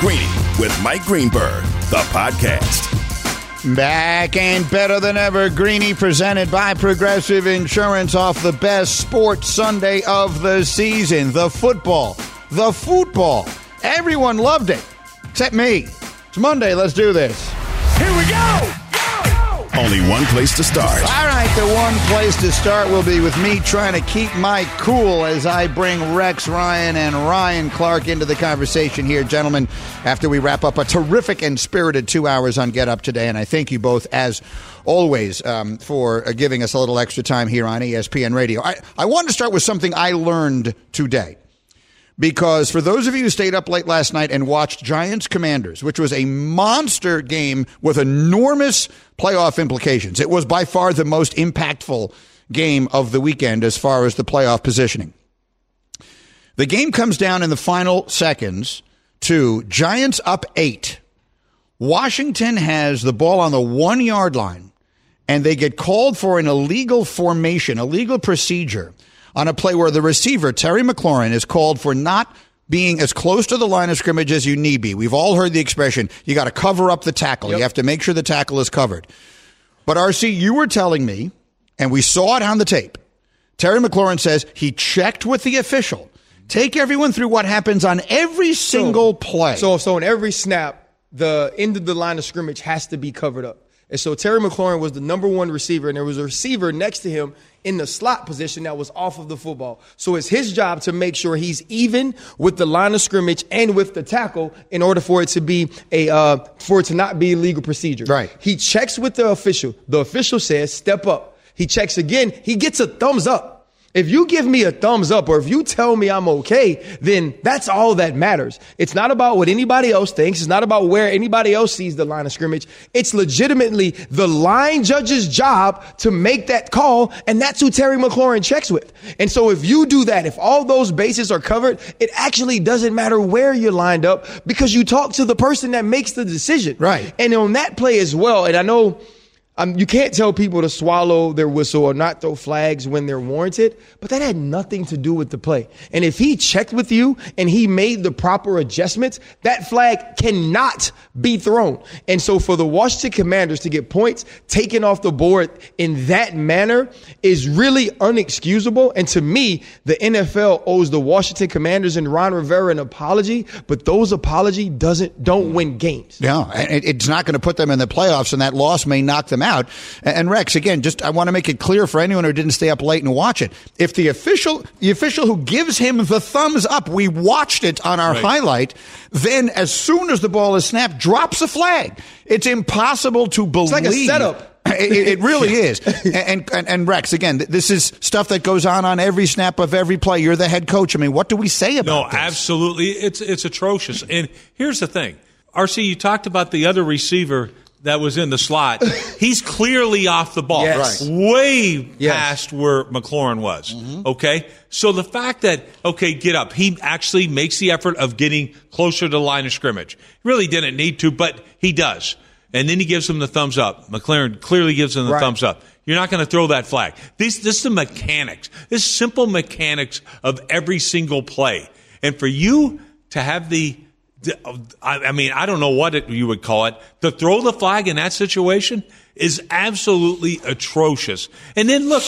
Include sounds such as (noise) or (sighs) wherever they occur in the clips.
Greeny with Mike Greenberg, the podcast. Back and better than ever, Greeny presented by Progressive Insurance off the best sports Sunday of the season. The football. The football. Everyone loved it, except me. It's Monday. Let's do this. Here we go! Only one place to start. All right, the one place to start will be with me trying to keep my cool as I bring Rex Ryan and Ryan Clark into the conversation here, gentlemen, after we wrap up a terrific and spirited two hours on Get Up today. And I thank you both, as always, um, for giving us a little extra time here on ESPN Radio. I, I want to start with something I learned today because for those of you who stayed up late last night and watched Giants Commanders, which was a monster game with enormous playoff implications, it was by far the most impactful game of the weekend as far as the playoff positioning. The game comes down in the final seconds to Giants up eight. Washington has the ball on the one yard line, and they get called for an illegal formation, illegal procedure on a play where the receiver, Terry McLaurin, is called for not being as close to the line of scrimmage as you need be. We've all heard the expression, you got to cover up the tackle. Yep. You have to make sure the tackle is covered. But RC, you were telling me, and we saw it on the tape. Terry McLaurin says he checked with the official. Take everyone through what happens on every single so, play. So, so in every snap, the end of the line of scrimmage has to be covered up. And so Terry McLaurin was the number one receiver, and there was a receiver next to him in the slot position that was off of the football. So it's his job to make sure he's even with the line of scrimmage and with the tackle in order for it to be a uh, for it to not be legal procedure. Right. He checks with the official. The official says step up. He checks again. He gets a thumbs up. If you give me a thumbs up or if you tell me I'm okay, then that's all that matters. It's not about what anybody else thinks. It's not about where anybody else sees the line of scrimmage. It's legitimately the line judge's job to make that call. And that's who Terry McLaurin checks with. And so if you do that, if all those bases are covered, it actually doesn't matter where you're lined up because you talk to the person that makes the decision. Right. And on that play as well, and I know um, you can't tell people to swallow their whistle or not throw flags when they're warranted, but that had nothing to do with the play. And if he checked with you and he made the proper adjustments, that flag cannot be thrown. And so for the Washington Commanders to get points taken off the board in that manner is really unexcusable. And to me, the NFL owes the Washington Commanders and Ron Rivera an apology, but those apology doesn't don't win games. Yeah, it's not going to put them in the playoffs, and that loss may knock them out out. And Rex, again, just I want to make it clear for anyone who didn't stay up late and watch it. If the official, the official who gives him the thumbs up, we watched it on our right. highlight, then as soon as the ball is snapped, drops a flag. It's impossible to believe. It's like a setup. (laughs) It, it, really is. And, and, and Rex, again, this is stuff that goes on on every snap of every play. You're the head coach. I mean, what do we say about no, this? absolutely. It's it's atrocious. And here's the thing, RC, you talked about the other receiver that was in the slot, he's clearly off the ball, yes. right. way yes. past where McLaurin was. Mm-hmm. Okay, so the fact that okay, get up, he actually makes the effort of getting closer to the line of scrimmage. He really didn't need to, but he does, and then he gives him the thumbs up. McLaurin clearly gives him the right. thumbs up. You're not going to throw that flag. This, this is the mechanics. This simple mechanics of every single play, and for you to have the I mean, I don't know what it, you would call it. To throw the flag in that situation is absolutely atrocious. And then look,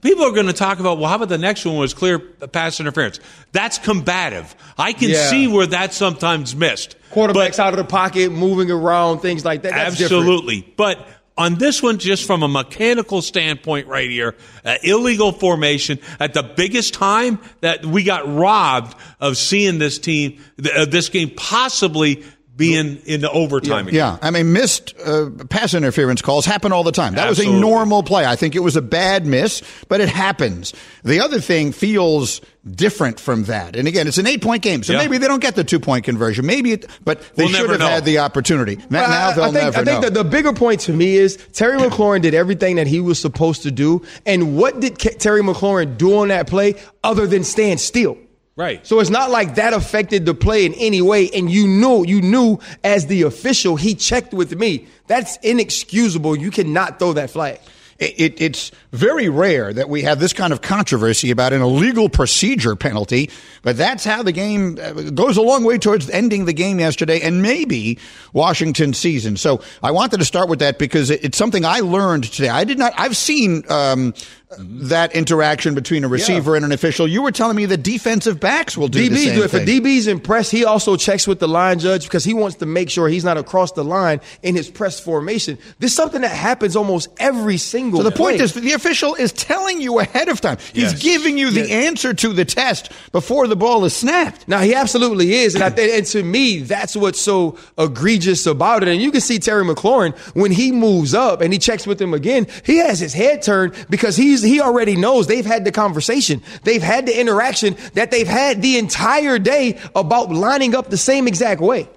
people are going to talk about, well, how about the next one was clear pass interference? That's combative. I can yeah. see where that's sometimes missed. Quarterbacks out of the pocket, moving around, things like that. That's absolutely. Different. But on this one, just from a mechanical standpoint right here, uh, illegal formation at the biggest time that we got robbed of seeing this team, uh, this game possibly being in the overtime. Yeah, yeah. I mean, missed uh, pass interference calls happen all the time. That Absolutely. was a normal play. I think it was a bad miss, but it happens. The other thing feels different from that. And again, it's an eight point game, so yeah. maybe they don't get the two point conversion. Maybe, it, but they we'll should have know. had the opportunity. Now, now they'll I think, never I think know. The, the bigger point to me is Terry McLaurin did everything that he was supposed to do. And what did Terry McLaurin do on that play other than stand still? Right. So it's not like that affected the play in any way. And you knew, you knew as the official, he checked with me. That's inexcusable. You cannot throw that flag. it, it, it's very rare that we have this kind of controversy about an illegal procedure penalty, but that's how the game uh, goes a long way towards ending the game yesterday and maybe Washington's season. So I wanted to start with that because it's something I learned today. I did not, I've seen, um, Mm-hmm. that interaction between a receiver yeah. and an official. You were telling me the defensive backs will do DBs the same do. If a DB's impressed, he also checks with the line judge because he wants to make sure he's not across the line in his press formation. This is something that happens almost every single. So the play. point is, the official is telling you ahead of time. He's yes. giving you the yes. answer to the test before the ball is snapped. Now he absolutely is, and I, and to me, that's what's so egregious about it. And you can see Terry McLaurin when he moves up and he checks with him again. He has his head turned because he's he already knows they've had the conversation. They've had the interaction that they've had the entire day about lining up the same exact way.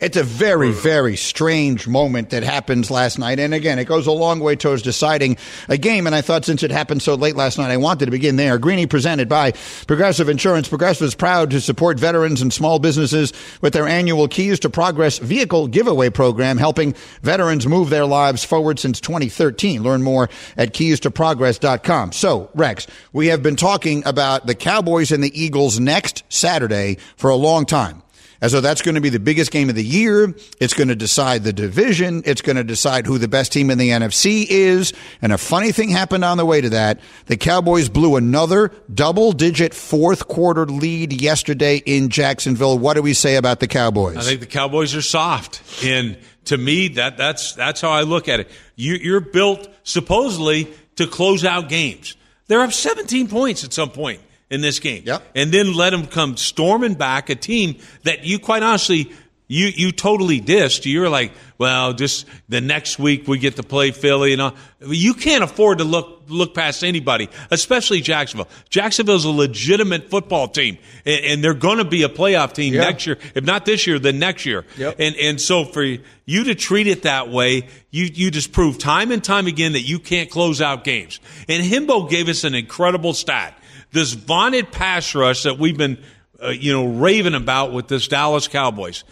It's a very, very strange moment that happens last night. And again, it goes a long way towards deciding a game. And I thought since it happened so late last night, I wanted to begin there. Greeny presented by Progressive Insurance. Progressive is proud to support veterans and small businesses with their annual Keys to Progress vehicle giveaway program, helping veterans move their lives forward since 2013. Learn more at keystoprogress.com. So, Rex, we have been talking about the Cowboys and the Eagles next Saturday for a long time as though that's going to be the biggest game of the year. It's going to decide the division. It's going to decide who the best team in the NFC is. And a funny thing happened on the way to that. The Cowboys blew another double digit fourth quarter lead yesterday in Jacksonville. What do we say about the Cowboys? I think the Cowboys are soft. And to me, that, that's, that's how I look at it. You, you're built supposedly to close out games. They're up 17 points at some point in this game. Yep. And then let them come storming back, a team that you quite honestly, you, you totally dissed. You're like, well, just the next week we get to play Philly and all. You can't afford to look, look past anybody, especially Jacksonville. Jacksonville's a legitimate football team and, and they're going to be a playoff team yeah. next year. If not this year, then next year. Yep. And, and so for you to treat it that way, you, you just prove time and time again that you can't close out games. And Hembo gave us an incredible stat this vaunted pass rush that we've been, uh, you know, raving about with this Dallas Cowboys.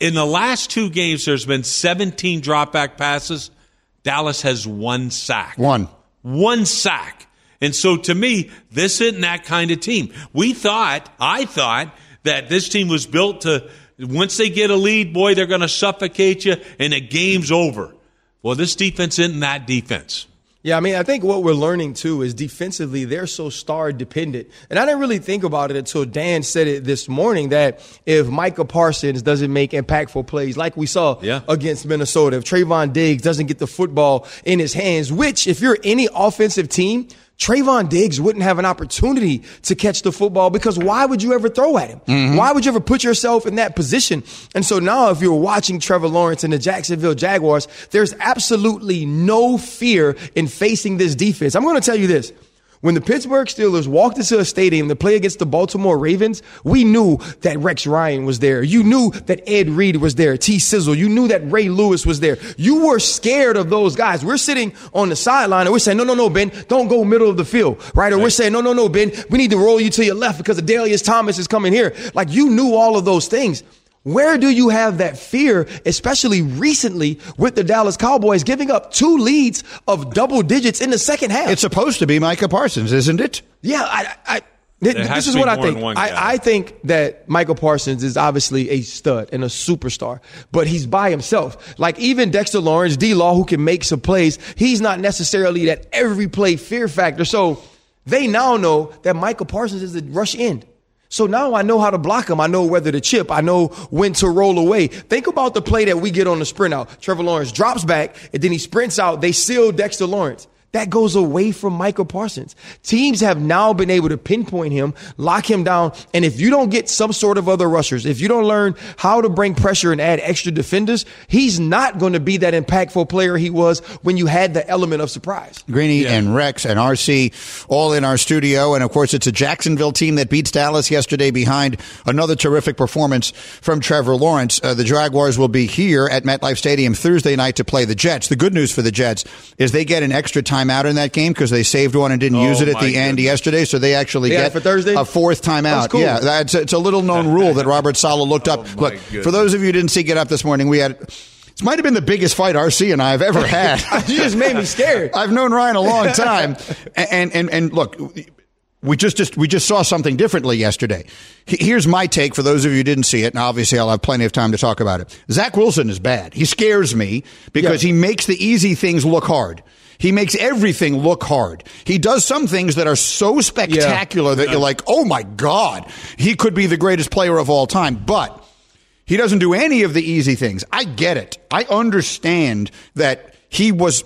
In the last two games, there's been 17 dropback passes. Dallas has one sack. One. One sack. And so to me, this isn't that kind of team. We thought, I thought, that this team was built to, once they get a lead, boy, they're going to suffocate you and the game's over. Well, this defense isn't that defense. Yeah, I mean, I think what we're learning too is defensively, they're so star dependent. And I didn't really think about it until Dan said it this morning that if Micah Parsons doesn't make impactful plays like we saw yeah. against Minnesota, if Trevon Diggs doesn't get the football in his hands, which if you're any offensive team, Trevon Diggs wouldn't have an opportunity to catch the football because why would you ever throw at him? Mm-hmm. Why would you ever put yourself in that position? And so now if you're watching Trevor Lawrence and the Jacksonville Jaguars, there's absolutely no fear in facing this defense. I'm going to tell you this. When the Pittsburgh Steelers walked into a stadium to play against the Baltimore Ravens, we knew that Rex Ryan was there. You knew that Ed Reed was there, T Sizzle. You knew that Ray Lewis was there. You were scared of those guys. We're sitting on the sideline and we're saying, no, no, no, Ben, don't go middle of the field, right? Or right. we're saying, no, no, no, Ben, we need to roll you to your left because Adalius Thomas is coming here. Like you knew all of those things. Where do you have that fear, especially recently with the Dallas Cowboys giving up two leads of double digits in the second half? It's supposed to be Micah Parsons, isn't it? Yeah, I, I this is what I think. I, I, think that Michael Parsons is obviously a stud and a superstar, but he's by himself. Like even Dexter Lawrence, D Law, who can make some plays, he's not necessarily that every play fear factor. So they now know that Michael Parsons is the rush end. So now I know how to block him. I know whether to chip. I know when to roll away. Think about the play that we get on the sprint out. Trevor Lawrence drops back and then he sprints out. They seal Dexter Lawrence. That goes away from Michael Parsons. Teams have now been able to pinpoint him, lock him down. And if you don't get some sort of other rushers, if you don't learn how to bring pressure and add extra defenders, he's not going to be that impactful player he was when you had the element of surprise. Greeny yeah. and Rex and RC all in our studio. And of course, it's a Jacksonville team that beats Dallas yesterday behind another terrific performance from Trevor Lawrence. Uh, the Jaguars will be here at MetLife Stadium Thursday night to play the Jets. The good news for the Jets is they get an extra time timeout in that game because they saved one and didn't oh, use it oh at the end yesterday. So they actually yeah, get for Thursday? a fourth timeout. Cool. Yeah, that's it's a little known rule that Robert Saleh looked up. (laughs) Oh, Look, goodness. for those of you who didn't see Get Up this morning, we had This might have been the biggest fight RC and I have ever (laughs) had. you just made me scared. (laughs) I've known Ryan a long time, and and and look, we just, just we just saw something differently yesterday. Here's my take for those of you who didn't see it, and obviously I'll have plenty of time to talk about it. Zach Wilson is bad. He scares me because yeah. he makes the easy things look hard. He makes everything look hard. He does some things that are so spectacular yeah. that you're like, oh my God, he could be the greatest player of all time. But he doesn't do any of the easy things. I get it. I understand that he was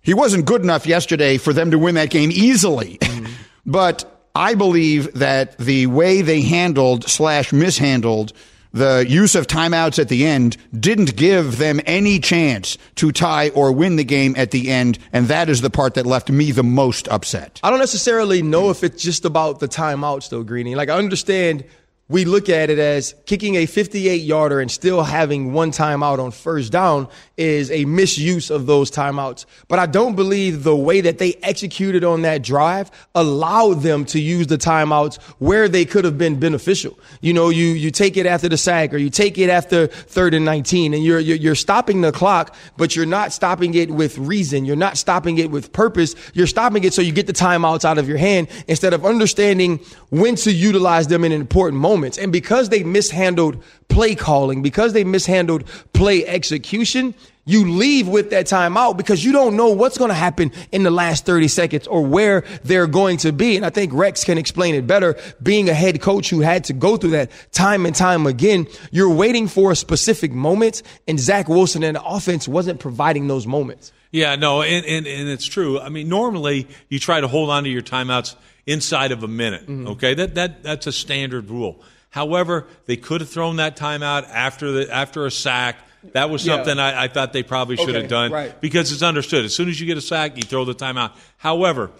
he wasn't good enough yesterday for them to win that game easily. Mm-hmm. (laughs) but I believe that the way they handled slash mishandled the use of timeouts at the end didn't give them any chance to tie or win the game at the end. And that is the part that left me the most upset. I don't necessarily know if it's just about the timeouts, though, Greeny. Like, I understand we look at it as kicking a 58 yarder and still having one timeout on first down is a misuse of those timeouts. But I don't believe the way that they executed on that drive allowed them to use the timeouts where they could have been beneficial. You know, you, you take it after the sack or you take it after third and 19 and you're, you're, you're stopping the clock, but you're not stopping it with reason. You're not stopping it with purpose. You're stopping it so you get the timeouts out of your hand instead of understanding when to utilize them in an important moments moments. And because they mishandled play calling, because they mishandled play execution, you leave with that timeout because you don't know what's going to happen in the last 30 seconds or where they're going to be. And I think Rex can explain it better. Being a head coach who had to go through that time and time again, you're waiting for a specific moment and Zach Wilson and the offense wasn't providing those moments. Yeah, no, and, and, and it's true. I mean, normally you try to hold on to your timeouts inside of a minute. Mm-hmm. Okay, that, that, that's a standard rule. However, they could have thrown that timeout after the after a sack. That was something yeah. I, I, thought they probably should okay, have done right. because it's understood. As soon as you get a sack, you throw the timeout. However,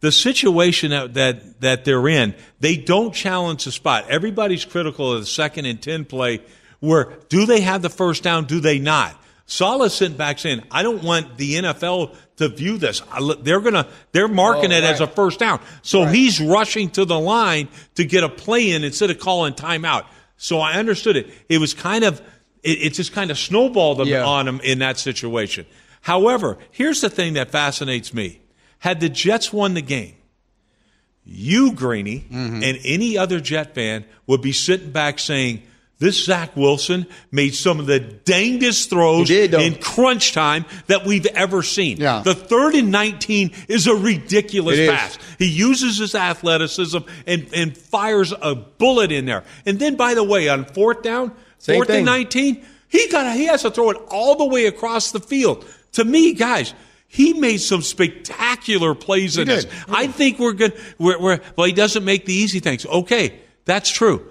the situation that, that, that they're in, they don't challenge the spot. Everybody's critical of the second and 10 play where do they have the first down? Do they not? Saleh sent back saying, I don't want the NFL to view this. They're gonna, they're marking oh, it right. as a first down. So right. he's rushing to the line to get a play in instead of calling timeout. So I understood it. It was kind of, it, it just kind of snowballed yeah. on him in that situation. However, here's the thing that fascinates me. Had the Jets won the game, you, Greeny, mm-hmm. and any other Jet fan would be sitting back saying, this Zach Wilson made some of the dangest throws did, in crunch time that we've ever seen. Yeah. The third and 19 is a ridiculous it pass. Is. He uses his athleticism and, and fires a bullet in there. And then, by the way, on fourth down, Same fourth thing. and 19, he got he has to throw it all the way across the field. To me, guys, he made some spectacular plays he in did. this. I think we're good. We're, we're, well, he doesn't make the easy things. Okay, that's true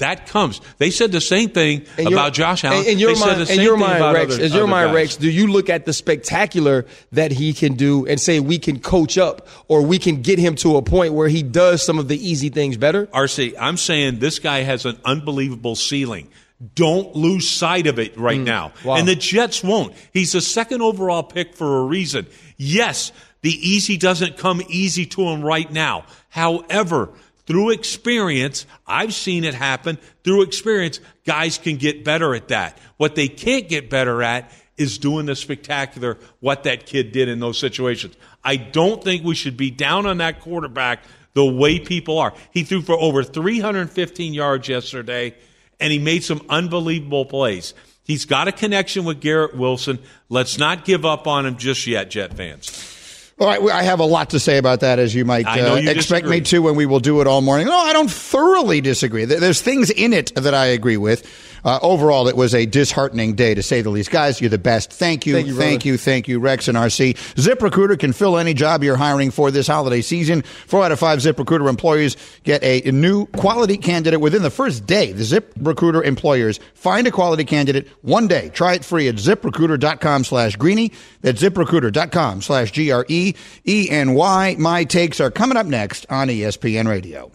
that comes. They said the same thing about Josh Allen. In your mind, in your mind, Rex, other, your mind, Rex, do you look at the spectacular that he can do and say we can coach up or we can get him to a point where he does some of the easy things better? RC, I'm saying this guy has an unbelievable ceiling. Don't lose sight of it right mm, now. Wow. And the Jets won't. He's a second overall pick for a reason. Yes, the easy doesn't come easy to him right now. However, through experience, I've seen it happen. Through experience, guys can get better at that. What they can't get better at is doing the spectacular, what that kid did in those situations. I don't think we should be down on that quarterback the way people are. He threw for over 315 yards yesterday, and he made some unbelievable plays. He's got a connection with Garrett Wilson. Let's not give up on him just yet, Jet fans. All right, I have a lot to say about that, as you might uh, you expect disagree. me to, when we will do it all morning. No, I don't thoroughly disagree. There's things in it that I agree with. Uh, overall, it was a disheartening day, to say the least. Guys, you're the best. Thank you, thank you, thank you, thank you, Rex and RC. ZipRecruiter can fill any job you're hiring for this holiday season. Four out of five ZipRecruiter employees get a new quality candidate within the first day. The ZipRecruiter employers find a quality candidate one day. Try it free at ziprecruiter.com slash greeny. That's ziprecruiter.com slash G R E E N Y. My takes are coming up next on ESPN Radio.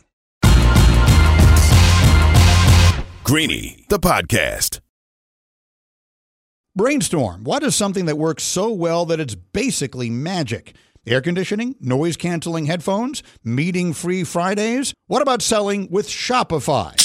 Greeny, the podcast. Brainstorm. What is something that works so well that it's basically magic? Air conditioning, noise canceling headphones, meeting free Fridays? What about selling with Shopify?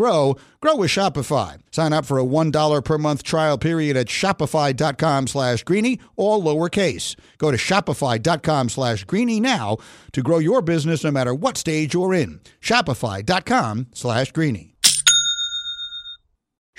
grow, grow with Shopify. Sign up for a $1 per month trial period at shopify.com slash greeny, all lowercase. Go to shopify.com slash greeny now to grow your business no matter what stage you're in. Shopify.com slash greeny.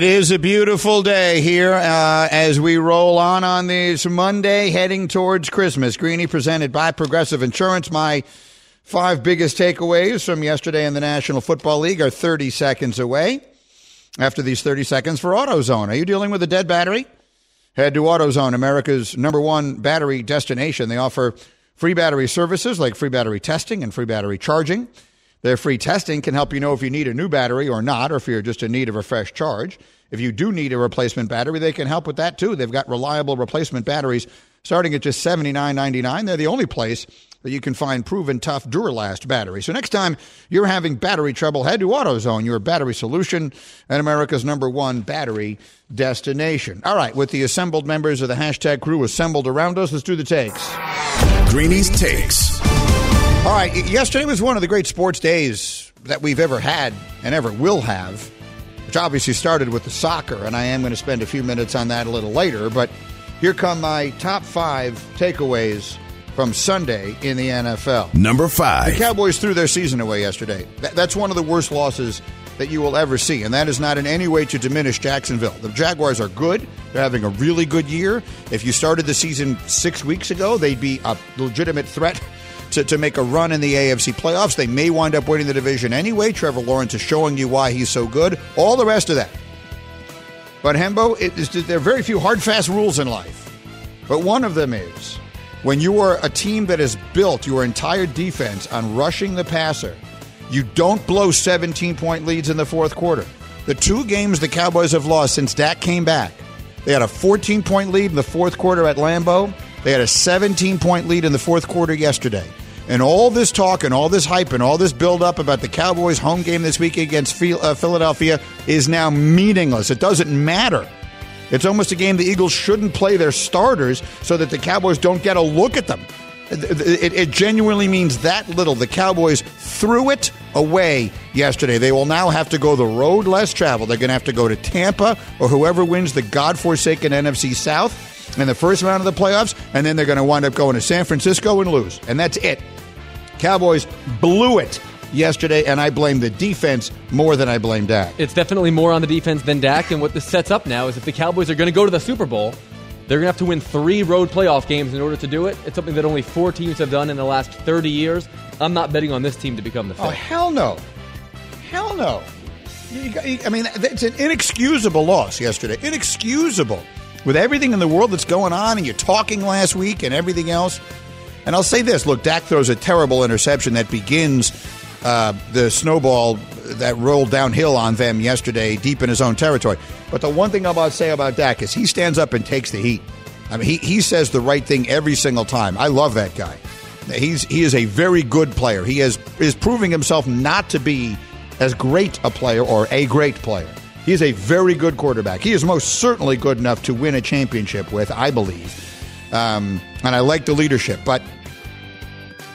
It is a beautiful day here uh, as we roll on on this Monday heading towards Christmas. Greeny presented by Progressive Insurance. My five biggest takeaways from yesterday in the National Football League are 30 seconds away. After these 30 seconds for AutoZone. Are you dealing with a dead battery? Head to AutoZone, America's number one battery destination. They offer free battery services like free battery testing and free battery charging. Their free testing can help you know if you need a new battery or not, or if you're just in need of a fresh charge. If you do need a replacement battery, they can help with that too. They've got reliable replacement batteries starting at just $79.99. They're the only place that you can find proven tough Duralast batteries. So next time you're having battery trouble, head to AutoZone, your battery solution and America's number one battery destination. All right, with the assembled members of the hashtag crew assembled around us, let's do the takes. Greenies takes. All right, yesterday was one of the great sports days that we've ever had and ever will have, which obviously started with the soccer, and I am going to spend a few minutes on that a little later. But here come my top five takeaways from Sunday in the NFL. Number five. The Cowboys threw their season away yesterday. that's one of the worst losses that you will ever see, and that is not in any way to diminish Jacksonville. The Jaguars are good. They're having a really good year. If you started the season six weeks ago, they'd be a legitimate threat to, to make a run in the AFC playoffs. They may wind up winning the division anyway. Trevor Lawrence is showing you why he's so good. All the rest of that. But Hembo, there are very few hard, fast rules in life. But one of them is when you are a team that has built your entire defense on rushing the passer, you don't blow 17 point leads in the fourth quarter. The two games the Cowboys have lost since Dak came back, they had a 14 point lead in the fourth quarter at Lambeau. They had a 17 point lead in the fourth quarter yesterday. And all this talk and all this hype and all this build up about the Cowboys' home game this week against uh, Philadelphia is now meaningless. It doesn't matter. It's almost a game the Eagles shouldn't play their starters so that the Cowboys don't get a look at them. It, it, genuinely means that little. The Cowboys threw it away yesterday. They will now have to go the road less traveled. They're going to have to go to Tampa or whoever wins the godforsaken NFC South in the first round of the playoffs, and then they're going to wind up going to San Francisco and lose. And that's it. Cowboys blew it yesterday, and I blame the defense more than I blame Dak. It's definitely more on the defense than Dak, and what this sets up now is if the Cowboys are going to go to the Super Bowl, they're going to have to win three road playoff games in order to do it. It's something that only four teams have done in the last 30 years. I'm not betting on this team to become the oh, fifth. Oh, hell no. Hell no. I mean, it's an inexcusable loss yesterday. Inexcusable. With everything in the world that's going on, and you're talking last week and everything else. And I'll say this look, Dak throws a terrible interception that begins uh, the snowball that rolled downhill on them yesterday deep in his own territory. But the one thing I'm about to say about Dak is he stands up and takes the heat. I mean, he, he says the right thing every single time. I love that guy. He's he is a very good player. He is is proving himself not to be as great a player or a great player. He is a very good quarterback. He is most certainly good enough to win a championship with, I believe. Um, and I like the leadership, but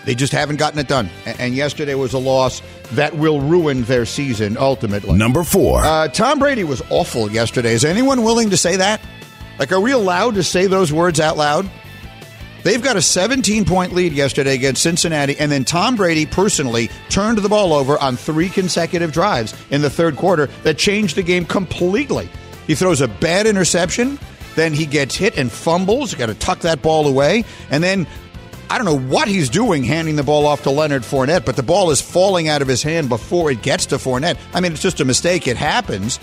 they just haven't gotten it done. And yesterday was a loss that will ruin their season ultimately. Number four. Uh, Tom Brady was awful yesterday. Is anyone willing to say that? Like, are we allowed to say those words out loud? They've got a 17 point lead yesterday against Cincinnati, and then Tom Brady personally turned the ball over on three consecutive drives in the third quarter that changed the game completely. He throws a bad interception, then he gets hit and fumbles. Got to tuck that ball away, and then I don't know what he's doing handing the ball off to Leonard Fournette, but the ball is falling out of his hand before it gets to Fournette. I mean, it's just a mistake. It happens.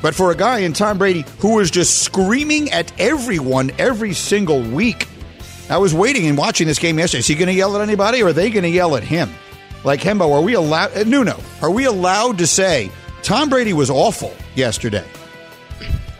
But for a guy in Tom Brady who is just screaming at everyone every single week, I was waiting and watching this game yesterday. Is he going to yell at anybody, or are they going to yell at him? Like Hembo, are we allowed? Uh, Nuno, are we allowed to say Tom Brady was awful yesterday?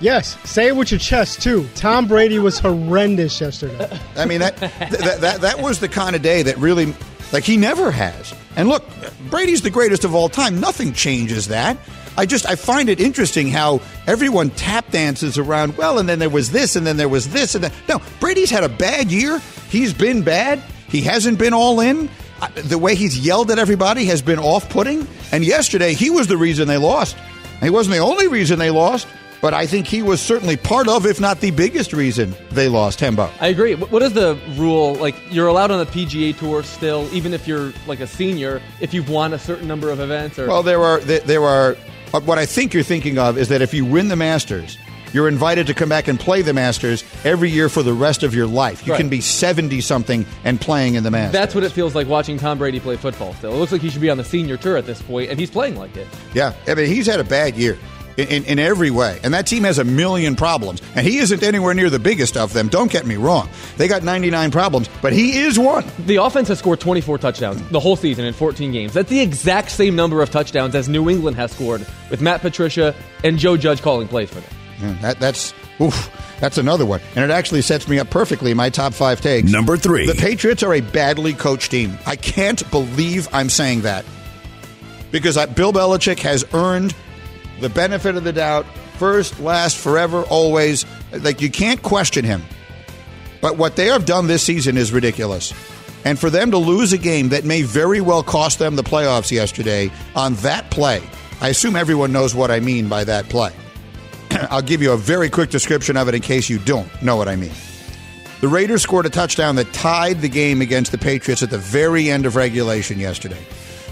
Yes, say it with your chest too. Tom Brady was horrendous yesterday. I mean that that, that that was the kind of day that really like he never has. And look, Brady's the greatest of all time. Nothing changes that. I just I find it interesting how everyone tap dances around. Well, and then there was this, and then there was this, and then no. Brady's had a bad year. He's been bad. He hasn't been all in. The way he's yelled at everybody has been off-putting. And yesterday, he was the reason they lost. He wasn't the only reason they lost, but I think he was certainly part of, if not the biggest reason they lost. Hembo. I agree. What is the rule? Like, you're allowed on the PGA Tour still, even if you're like a senior, if you've won a certain number of events. Or Well, there are there are. uh, What I think you're thinking of is that if you win the Masters, you're invited to come back and play the Masters every year for the rest of your life. You Right. can be seventy something and playing in the Masters. that's what it feels like watching Tom Brady play football. Still, it looks like he should be on the senior tour at this point, and he's playing like it. yeah. I mean, he's had a bad year. In, in, in every way. And that team has a million problems. And he isn't anywhere near the biggest of them. Don't get me wrong. They got 99 problems, but he is one. The offense has scored 24 touchdowns the whole season in 14 games. That's the exact same number of touchdowns as New England has scored with Matt Patricia and Joe Judge calling plays for them. Yeah, that, that's oof, that's another one. And it actually sets me up perfectly in my top five takes. Number three. The Patriots are a badly coached team. I can't believe I'm saying that. Because I, Bill Belichick has earned the benefit of the doubt first, last, forever, always. Like, you can't question him. But what they have done this season is ridiculous. And for them to lose a game that may very well cost them the playoffs yesterday on that play, I assume everyone knows what I mean by that play. (clears throat) I'll give you a very quick description of it in case you don't know what I mean. The Raiders scored a touchdown that tied the game against the Patriots at the very end of regulation yesterday.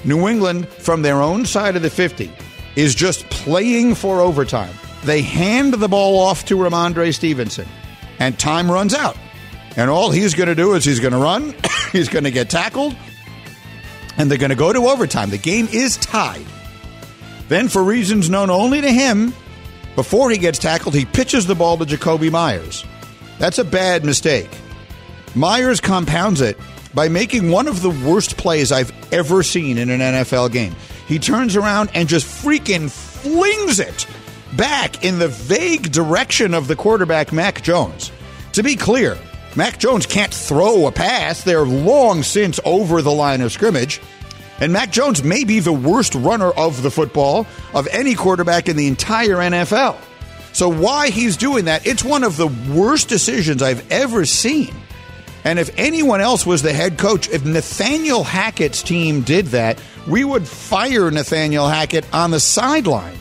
New England, from their own side of the 50, is just playing for overtime. They hand the ball off to Rhamondre Stevenson, and time runs out. And all he's going to do is he's going to run, (coughs) he's going to get tackled, and they're going to go to overtime. The game is tied. Then, for reasons known only to him, before he gets tackled, he pitches the ball to Jakobi Meyers. That's a bad mistake. Meyers compounds it by making one of the worst plays I've ever seen in an NFL game. He turns around and just freaking flings it back in the vague direction of the quarterback, Mac Jones. To be clear, Mac Jones can't throw a pass. They're long since over the line of scrimmage. And Mac Jones may be the worst runner of the football of any quarterback in the entire NFL. So, why he's doing that, it's one of the worst decisions I've ever seen. And if anyone else was the head coach, if Nathaniel Hackett's team did that, we would fire Nathaniel Hackett on the sideline.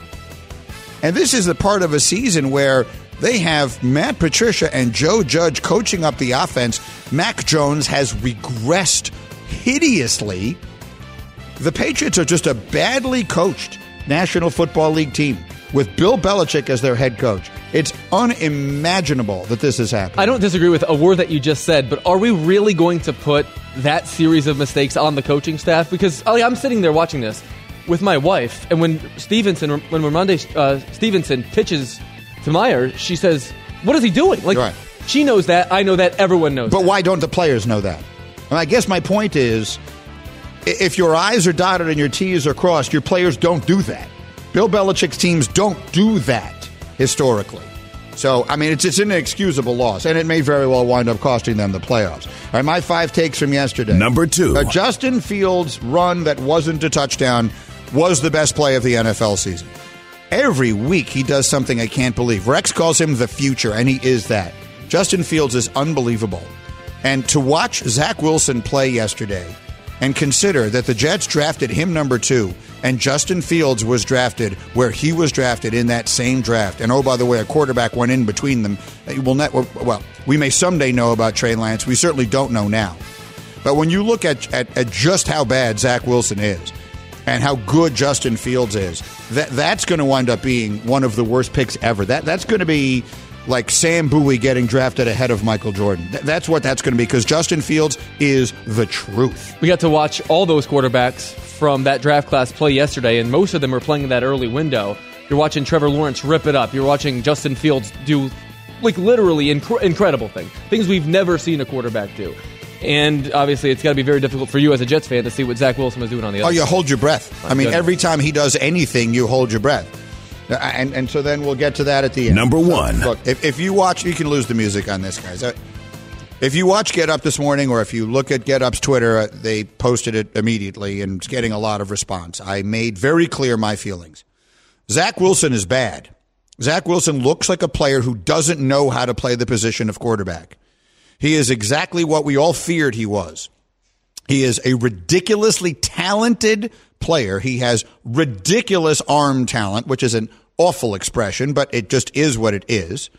And this is the part of a season where they have Matt Patricia and Joe Judge coaching up the offense. Mac Jones has regressed hideously. The Patriots are just a badly coached National Football League team with Bill Belichick as their head coach. It's unimaginable that this has happened. I don't disagree with a word that you just said, but are we really going to put that series of mistakes on the coaching staff? Because Ali, I'm sitting there watching this with my wife, and when Stevenson, when Rhamondre uh, Stevenson pitches to Meyer, she says, "What is he doing?" Like Right. she knows that, I know that, everyone knows. But that. why don't the players know that? And I guess my point is if your I's are dotted and your T's are crossed, your players don't do that. Bill Belichick's teams don't do that historically. So, I mean, it's, it's an inexcusable loss, and it may very well wind up costing them the playoffs. All right, my five takes from yesterday. Number two. A Justin Fields run that wasn't a touchdown was the best play of the NFL season. Every week he does something I can't believe. Rex calls him the future, and he is that. Justin Fields is unbelievable. And to watch Zach Wilson play yesterday and consider that the Jets drafted him number two and Justin Fields was drafted where he was drafted in that same draft. And oh, by the way, a quarterback went in between them. Uh, we'll not, well, we may someday know about Trey Lance. We certainly don't know now. But when you look at, at, at just how bad Zach Wilson is and how good Justin Fields is, that that's going to wind up being one of the worst picks ever. That that's going to be like Sam Bowie getting drafted ahead of Michael Jordan. Th- that's what that's going to be because Justin Fields is the truth. We got to watch all those quarterbacks from that draft class play yesterday, and most of them are playing in that early window. You're watching Trevor Lawrence rip it up. You're watching Justin Fields do, like, literally inc- incredible things. Things we've never seen a quarterback do. And obviously, it's got to be very difficult for you as a Jets fan to see what Zach Wilson is doing on the oh, other Oh, you hold your breath. I mean, every time he does anything, you hold your breath. Uh, And and so then we'll get to that at the end. Number one. Look, if, if you watch, you can lose the music on this, guys. Uh, If you watch Get Up this morning, or if you look at Get Up's Twitter, uh, they posted it immediately and it's getting a lot of response. I made very clear my feelings. Zach Wilson is bad. Zach Wilson looks like a player who doesn't know how to play the position of quarterback. He is exactly what we all feared he was. He is a ridiculously talented player. He has ridiculous arm talent, which is an awful expression, but it just is what it is.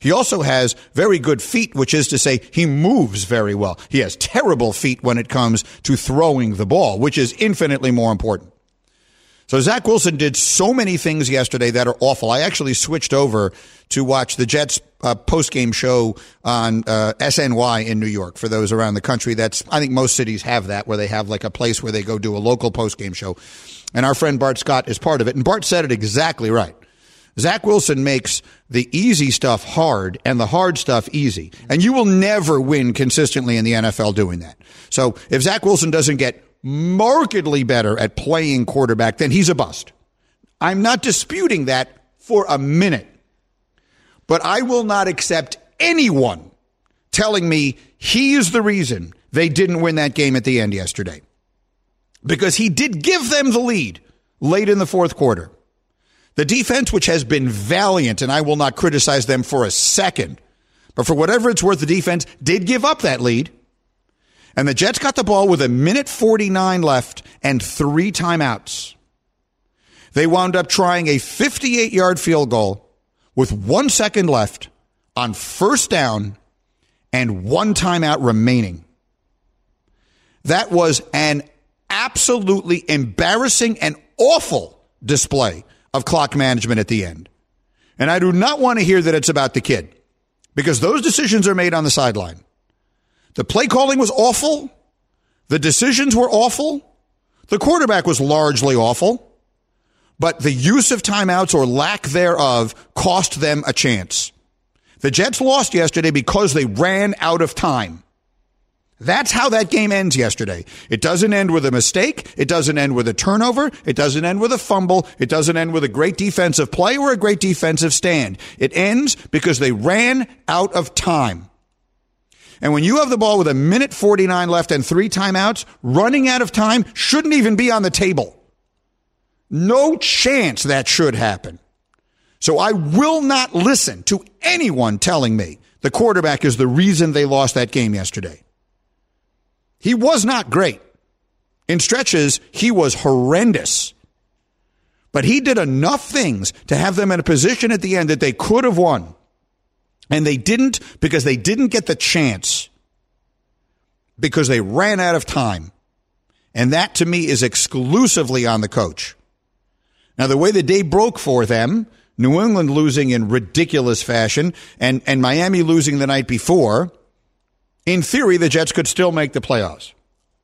He also has very good feet, which is to say he moves very well. He has terrible feet when it comes to throwing the ball, which is infinitely more important. So Zach Wilson did so many things yesterday that are awful. I actually switched over to watch the Jets uh, post game show on uh, SNY in New York. For those around the country, that's I think most cities have that where they have like a place where they go do a local post game show. And our friend Bart Scott is part of it, and Bart said it exactly right. Zach Wilson makes the easy stuff hard and the hard stuff easy. And you will never win consistently in the NFL doing that. So if Zach Wilson doesn't get markedly better at playing quarterback, then he's a bust. I'm not disputing that for a minute. But I will not accept anyone telling me he is the reason they didn't win that game at the end yesterday. Because he did give them the lead late in the fourth quarter. The defense, which has been valiant, and I will not criticize them for a second, but for whatever it's worth, the defense did give up that lead. And the Jets got the ball with a minute 49 left and three timeouts. They wound up trying a 58 yard field goal with one second left on first down and one timeout remaining. That was an absolutely embarrassing and awful display of clock management at the end. And I do not want to hear that it's about the kid because those decisions are made on the sideline. The play calling was awful. The decisions were awful. The quarterback was largely awful. But the use of timeouts or lack thereof cost them a chance. The Jets lost yesterday because they ran out of time. That's how that game ends yesterday. It doesn't end with a mistake. It doesn't end with a turnover. It doesn't end with a fumble. It doesn't end with a great defensive play or a great defensive stand. It ends because they ran out of time. And when you have the ball with a minute 49 left and three timeouts, running out of time shouldn't even be on the table. No chance that should happen. So I will not listen to anyone telling me the quarterback is the reason they lost that game yesterday. He was not great. In stretches, he was horrendous. But he did enough things to have them in a position at the end that they could have won. And they didn't because they didn't get the chance because they ran out of time. And that to me is exclusively on the coach. Now, the way the day broke for them, New England losing in ridiculous fashion and, and Miami losing the night before, in theory, the Jets could still make the playoffs.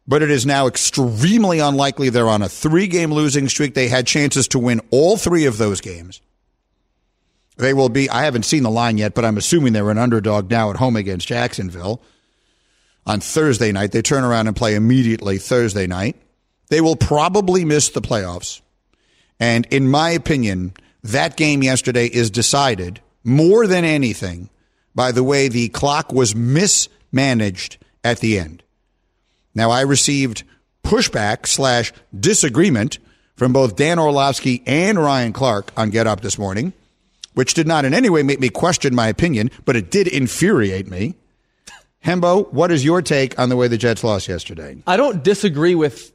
But it is now extremely unlikely they're on a three game losing streak. They had chances to win all three of those games. They will be, I haven't seen the line yet, but I'm assuming they're an underdog now at home against Jacksonville on Thursday night. They turn around and play immediately Thursday night. They will probably miss the playoffs. And in my opinion, that game yesterday is decided more than anything by the way the clock was mismanaged at the end. Now, I received pushback slash disagreement from both Dan Orlovsky and Ryan Clark on Get Up this morning, which did not in any way make me question my opinion, but it did infuriate me. Hembo, what is your take on the way the Jets lost yesterday? I don't disagree with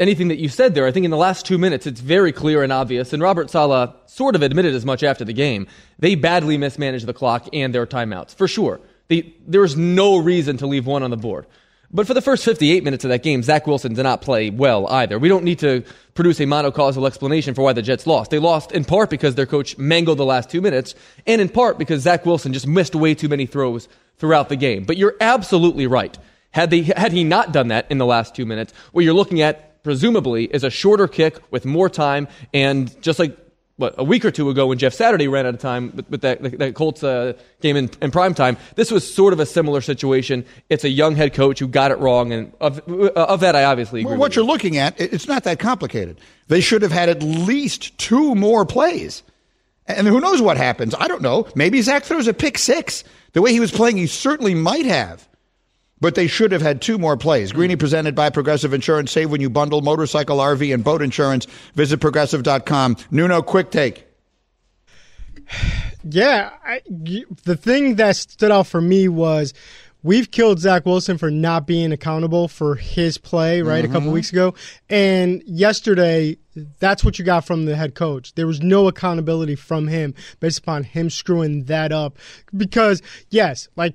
anything that you said there. I think in the last two minutes, it's very clear and obvious, and Robert Saleh sort of admitted as much after the game. They badly mismanaged the clock and their timeouts, for sure. They, there was no reason to leave one on the board. But for the first 58 minutes of that game, Zach Wilson did not play well either. We don't need to produce a monocausal explanation for why the Jets lost. They lost in part because their coach mangled the last two minutes, and in part because Zach Wilson just missed way too many throws throughout the game. But you're absolutely right. Had, they, had he not done that in the last two minutes, what you're looking at, presumably, is a shorter kick with more time, and just like what, a week or two ago when Jeff Saturday ran out of time with, with that, that Colts uh, game in, in prime time. This was sort of a similar situation. It's a young head coach who got it wrong, and of, of that I obviously agree. Well, what you. you're looking at, it's not that complicated. They should have had at least two more plays. And who knows what happens? I don't know. Maybe Zach throws a pick six. The way he was playing, he certainly might have but they should have had two more plays. Greeny presented by Progressive Insurance. Save when you bundle motorcycle, RV, and boat insurance. Visit progressive.com. Nuno, quick take. (sighs) Yeah, I, the thing that stood out for me was we've killed Zach Wilson for not being accountable for his play, right, mm-hmm. a couple mm-hmm. weeks ago. And yesterday, that's what you got from the head coach. There was no accountability from him based upon him screwing that up. Because, yes, like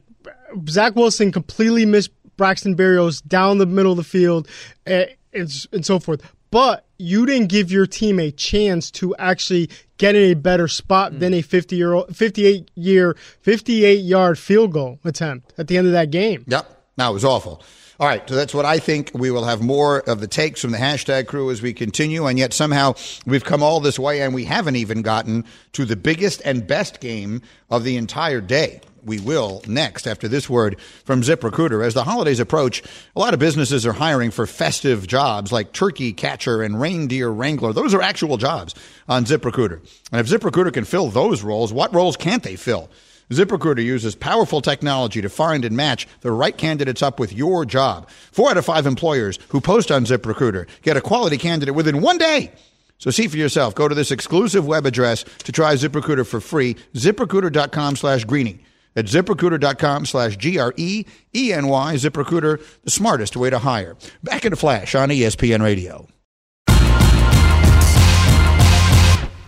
Zach Wilson completely missed Braxton Berrios down the middle of the field and, and, and so forth. But you didn't give your team a chance to actually get in a better spot mm. than a 50 year old, 58 year, 58 yard field goal attempt at the end of that game. Yep. That was awful. All right, so that's what I think. We will have more of the takes from the hashtag crew as we continue, and yet somehow we've come all this way and we haven't even gotten to the biggest and best game of the entire day we will next after this word from ZipRecruiter. As the holidays approach, a lot of businesses are hiring for festive jobs like turkey catcher and reindeer wrangler. Those are actual jobs on ZipRecruiter. And if ZipRecruiter can fill those roles, what roles can't they fill? ZipRecruiter uses powerful technology to find and match the right candidates up with your job. Four out of five employers who post on ZipRecruiter get a quality candidate within one day. So see for yourself. Go to this exclusive web address to try ZipRecruiter for free. ZipRecruiter.com slash greeny at ziprecruiter.com slash G-R-E-E-N-Y. ZipRecruiter, the smartest way to hire. Back in a flash on ESPN Radio.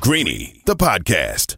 Greeny, the podcast.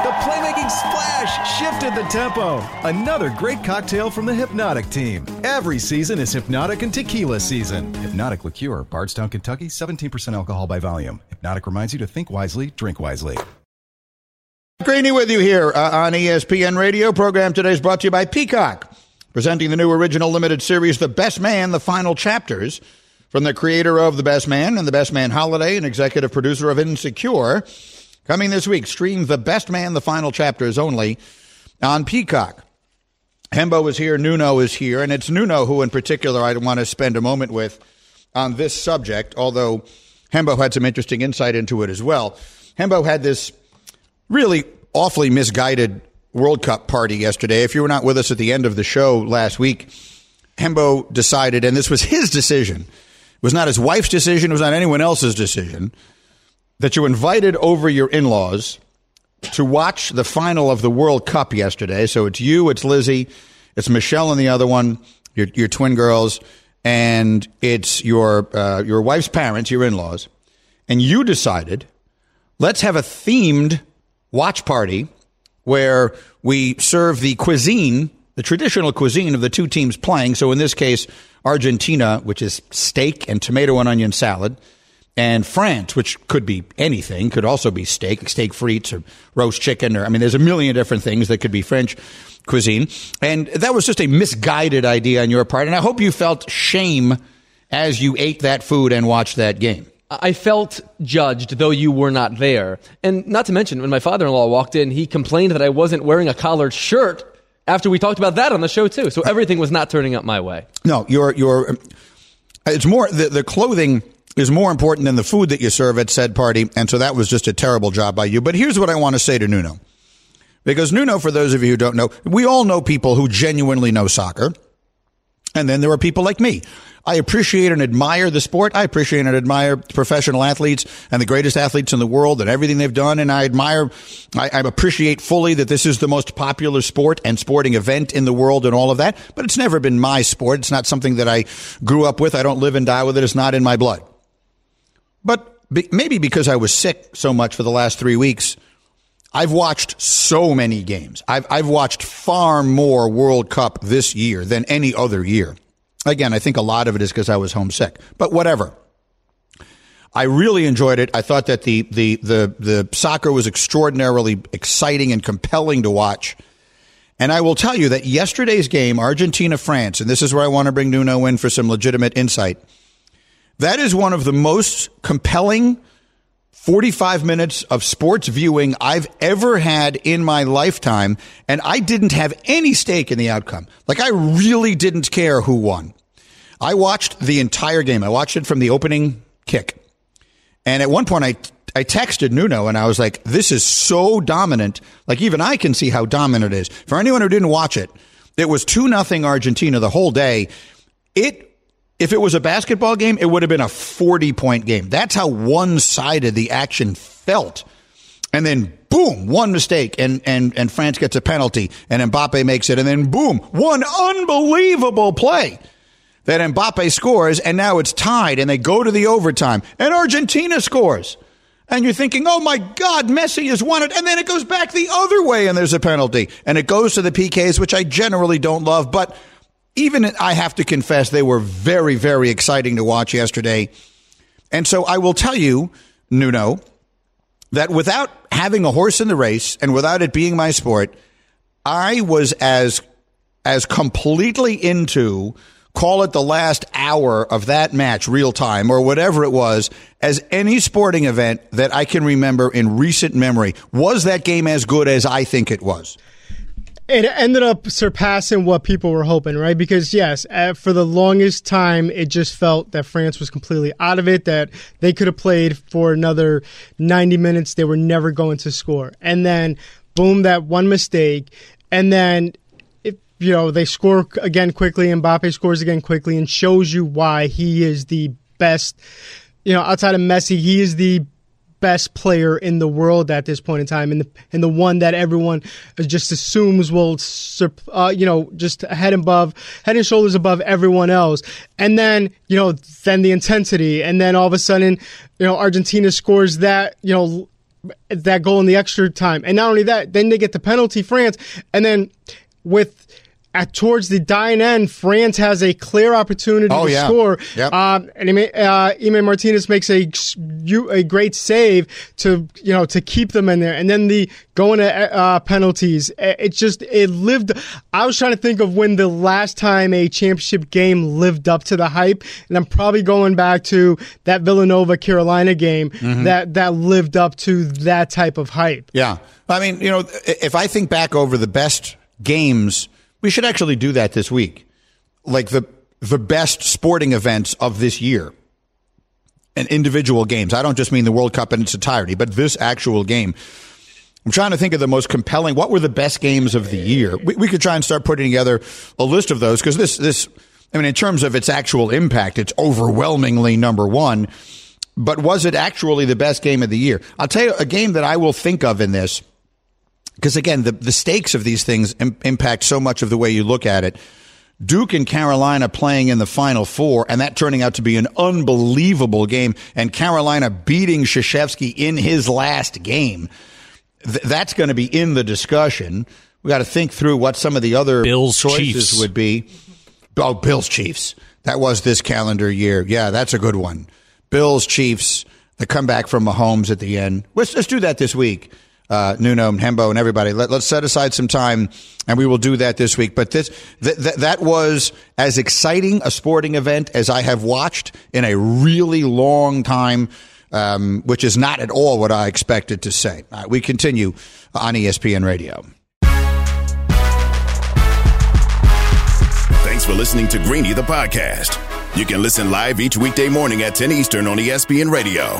Playmaking splash shifted the tempo. Another great cocktail from the Hpnotiq team. Every season is Hpnotiq and Tequila season. Hpnotiq Liqueur, Bardstown, Kentucky, 17% alcohol by volume. Hpnotiq reminds you to think wisely, drink wisely. Greeny with you here uh, on ESPN Radio. Program today is brought to you by Peacock, presenting the new original limited series, The Best Man, the final chapters, from the creator of The Best Man and The Best Man Holiday and executive producer of Insecure. Coming this week, stream The Best Man, the final chapters only on Peacock. Hembo is here, Nuno is here, and it's Nuno who, in particular, I want to spend a moment with on this subject, although Hembo had some interesting insight into it as well. Hembo had this really awfully misguided World Cup party yesterday. If you were not with us at the end of the show last week, Hembo decided, and this was his decision, it was not his wife's decision, it was not anyone else's decision, that you invited over your in laws to watch the final of the World Cup yesterday. So it's you, it's Lizzie, it's Michelle and the other one, your, your twin girls, and it's your, uh, your wife's parents, your in laws. And you decided, let's have a themed watch party where we serve the cuisine, the traditional cuisine of the two teams playing. So in this case, Argentina, which is steak and tomato and onion salad, and France, which could be anything, could also be steak, steak frites or roast chicken, or I mean, there's a million different things that could be French cuisine. And that was just a misguided idea on your part. And I hope you felt shame as you ate that food and watched that game. I felt judged, though you were not there. And not to mention, when my father in law walked in, he complained that I wasn't wearing a collared shirt after we talked about that on the show, too. So everything was not turning up my way. No, you're, you're, it's more, the, the clothing is more important than the food that you serve at said party. And so that was just a terrible job by you. But here's what I want to say to Nuno. Because Nuno, for those of you who don't know, we all know people who genuinely know soccer. And then there are people like me. I appreciate and admire the sport. I appreciate and admire professional athletes and the greatest athletes in the world and everything they've done. And I admire, I, I, appreciate fully that this is the most popular sport and sporting event in the world and all of that. But it's never been my sport. It's not something that I grew up with. I don't live and die with it. It's not in my blood. But be, maybe because I was sick so much for the last three weeks, I've watched so many games. I've, I've watched far more World Cup this year than any other year. Again, I think a lot of it is because I was homesick, but whatever. I really enjoyed it. I thought that the, the, the, the soccer was extraordinarily exciting and compelling to watch. And I will tell you that yesterday's game, Argentina France, and this is where I want to bring Nuno in for some legitimate insight. That is one of the most compelling 45 minutes of sports viewing I've ever had in my lifetime. And I didn't have any stake in the outcome. Like I really didn't care who won. I watched the entire game. I watched it from the opening kick. And at one point I, I texted Nuno and I was like, this is so dominant. Like even I can see how dominant it is. For anyone who didn't watch it, it was two nothing Argentina the whole day. It if it was a basketball game, it would have been a 40 point game. That's how one sided the action felt. And then boom, one mistake and, and, and France gets a penalty and Mbappe makes it. And then boom, one unbelievable play that Mbappe scores. And now it's tied and they go to the overtime and Argentina scores. And you're thinking, oh my God, Messi has won it. And then it goes back the other way and there's a penalty and it goes to the PKs, which I generally don't love, but even I have to confess, they were very, very exciting to watch yesterday. And so I will tell you, Nuno, that without having a horse in the race and without it being my sport, I was as as completely into call it the last hour of that match real time or whatever it was as any sporting event that I can remember in recent memory. Was that game as good as I think it was? It ended up surpassing what people were hoping, right? Because yes, for the longest time, it just felt that France was completely out of it. That they could have played for another ninety minutes, they were never going to score, and then boom, that one mistake, and then you know they score again quickly, and Mbappe scores again quickly, and shows you why he is the best. You know, outside of Messi, he is the best player in the world at this point in time, and the and the one that everyone just assumes will, uh, you know, just head above, head and shoulders above everyone else. And then you know, then the intensity, and then all of a sudden, you know, Argentina scores that, you know, that goal in the extra time, and not only that, then they get the penalty, France, and then with at towards the dying end, France has a clear opportunity oh, to yeah. score. Yep. Um, and uh, Emi Martinez makes a a great save to you know to keep them in there, and then the going to uh, penalties. It just it lived. I was trying to think of when the last time a championship game lived up to the hype, and I'm probably going back to that Villanova Carolina game Mm-hmm. that that lived up to that type of hype. Yeah. I mean, you know, if I think back over the best games, we should actually do that this week. Like the the best sporting events of this year. And individual games. I don't just mean the World Cup in its entirety, but this actual game. I'm trying to think of the most compelling. What were the best games of the year? We, we could try and start putting together a list of those because this this. I mean, in terms of its actual impact, it's overwhelmingly number one. But was it actually the best game of the year? I'll tell you a game that I will think of in this because again, the, the stakes of these things Im- impact so much of the way you look at it. Duke and Carolina playing in the Final Four, and that turning out to be an unbelievable game, and Carolina beating Krzyzewski in his last game. Th- that's going to be in the discussion. We got to think through what some of the other Bills, choices Chiefs. would be. Oh, Bills Chiefs. That was this calendar year. Yeah, that's a good one. Bills Chiefs. The comeback from Mahomes at the end. Let's let's do that this week uh, Nuno and Hembo and everybody. Let, us set aside some time, and we will do that this week. But this th- th- that was as exciting a sporting event as I have watched in a really long time, um, which is not at all what I expected to say. Right, we continue on ESPN Radio. Thanks for listening to Greeny the podcast. You can listen live each weekday morning at 10 Eastern on ESPN Radio.